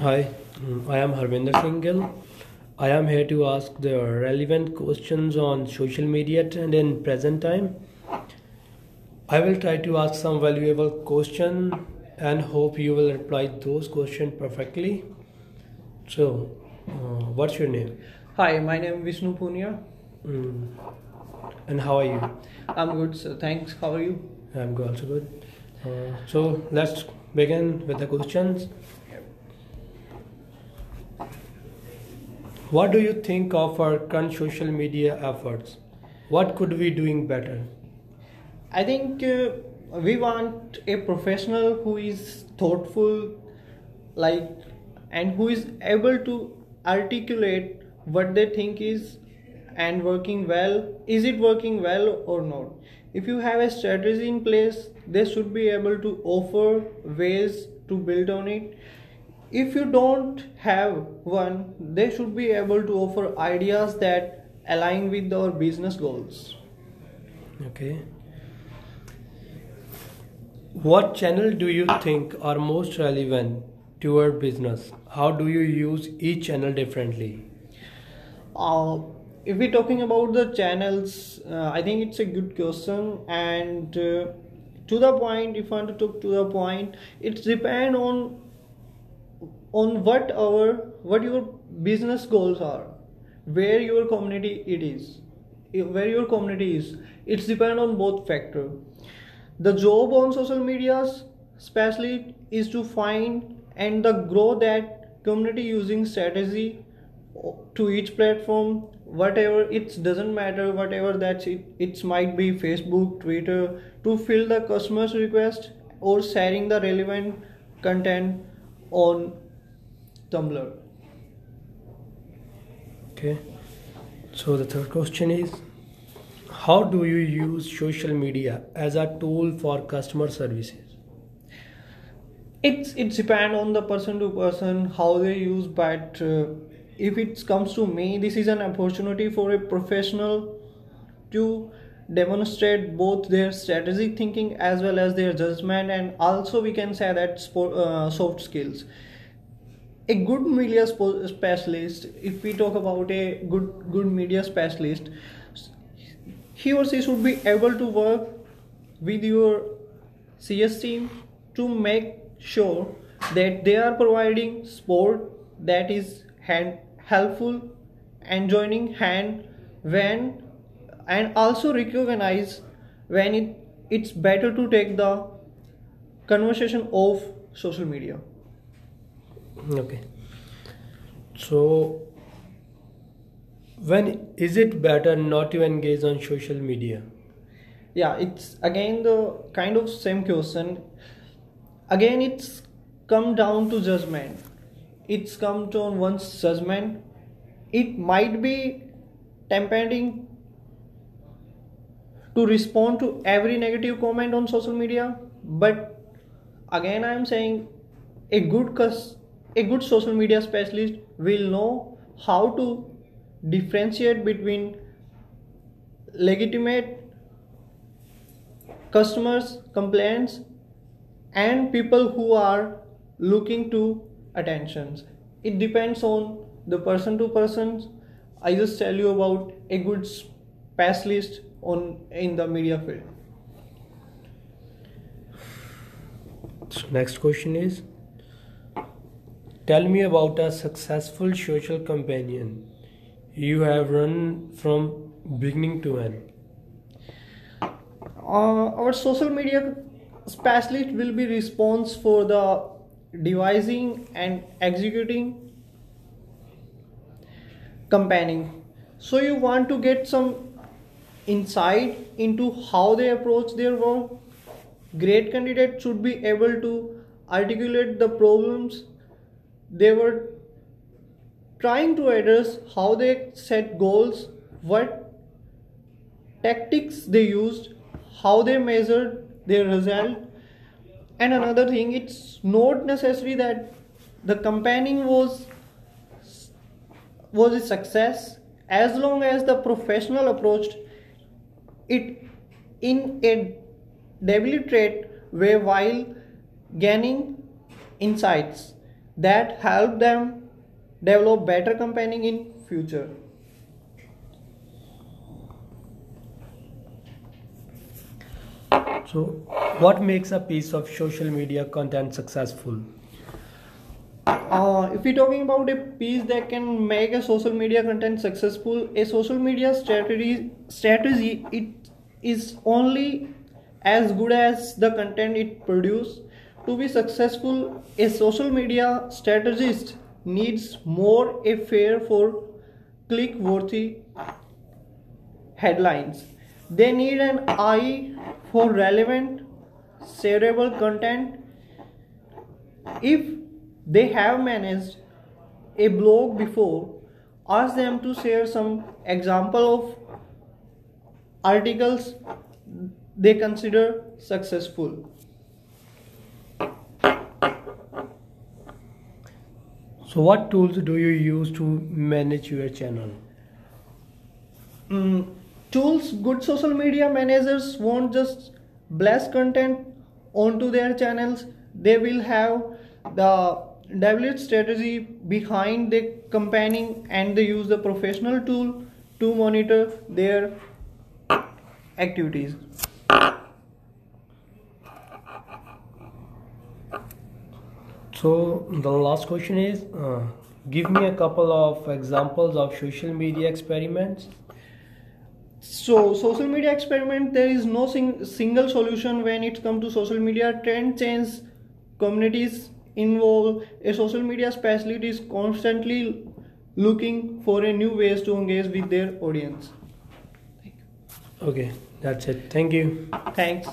Hi, mm, I am Harvinder Singh Gill. I am here to ask the relevant questions on social media trend in present time. I will try to ask some valuable question and hope you will reply those questions perfectly. So, uh, what's your name? Hi, my name is Vishnu Punia. Mm, and how are you? I'm good, sir. Thanks. How are you? I'm also good. Uh, so let's begin with the questions. What do you think of our current social media efforts? What could we doing better? I think uh, we want a professional who is thoughtful, like, and who is able to articulate what they think is and working well. Is it working well or not? If you have a strategy in place, they should be able to offer ways to build on it if you don't have one they should be able to offer ideas that align with our business goals. Okay. What channel do you think are most relevant to your business? How do you use each channel differently? Uh, if we're talking about the channels uh, i think it's a good question. And uh, to the point if i want to talk to the point it's depend on on what our what your business goals are where your community it is where your community is it's depend on both factor the job on social medias especially is to find and the grow that community using strategy to each platform whatever it doesn't matter whatever that it it might be facebook twitter to fill the customers request or sharing the relevant content on Tumblr. Okay. So the third question is how do you use social media as a tool for customer services? It's it depends on the person to person how they use but uh, if it comes to me this is an opportunity for a professional to demonstrate both their strategic thinking as well as their judgment and also we can say that sport, uh, soft skills a good media specialist if we talk about a good good media specialist he or she should be able to work with your cs team to make sure that they are providing support that is hand helpful and joining hand when and also recognize when it it's better to take the conversation of social media okay. So when is it better not to engage on social media? Yeah it's again the kind of same question. Again it's come down to judgment. It's come to one's judgment. It might be tempting to respond to every negative comment on social media but again i'm saying a good cus a good social media specialist will know how to differentiate between legitimate customers complaints and people who are looking to attentions. It depends on the person to person. I just tell you about a good specialist on in the media field. So next question is Tell me about a successful social companion you have run from beginning to end. Uh, our social media specialist will be responsible for the devising and executing campaigning. So you want to get some insight into how they approach their work. Great candidate should be able to articulate the problems they were trying to address how they set goals, what tactics they used, how they measured their result. And another thing, it's not necessary that the campaigning was was a success as long as the professional approached it in a deliberate way while gaining insights that help them develop better campaigning in future. So, what makes a piece of social media content successful? Uh, if we're talking about a piece that can make a social media content successful, a social media strategy strategy it is only as good as the content it produces. To be successful, a social media strategist needs more a fair for click-worthy headlines. They need an eye for relevant, shareable content. If they have managed a blog before, ask them to share some example of articles they consider successful. So, what tools do you use to manage your channel? Mm, tools good social media managers won't just blast content onto their channels they will have the developed strategy behind the campaigning and they use the professional tool to monitor their activities So, the last question is uh, give me a couple of examples of social media experiments. so social media experiment there is no sing- single solution when it comes to social media trend change communities involve a social media specialist is constantly looking for a new ways to engage with their audience Okay, that's it. Thank you. thanks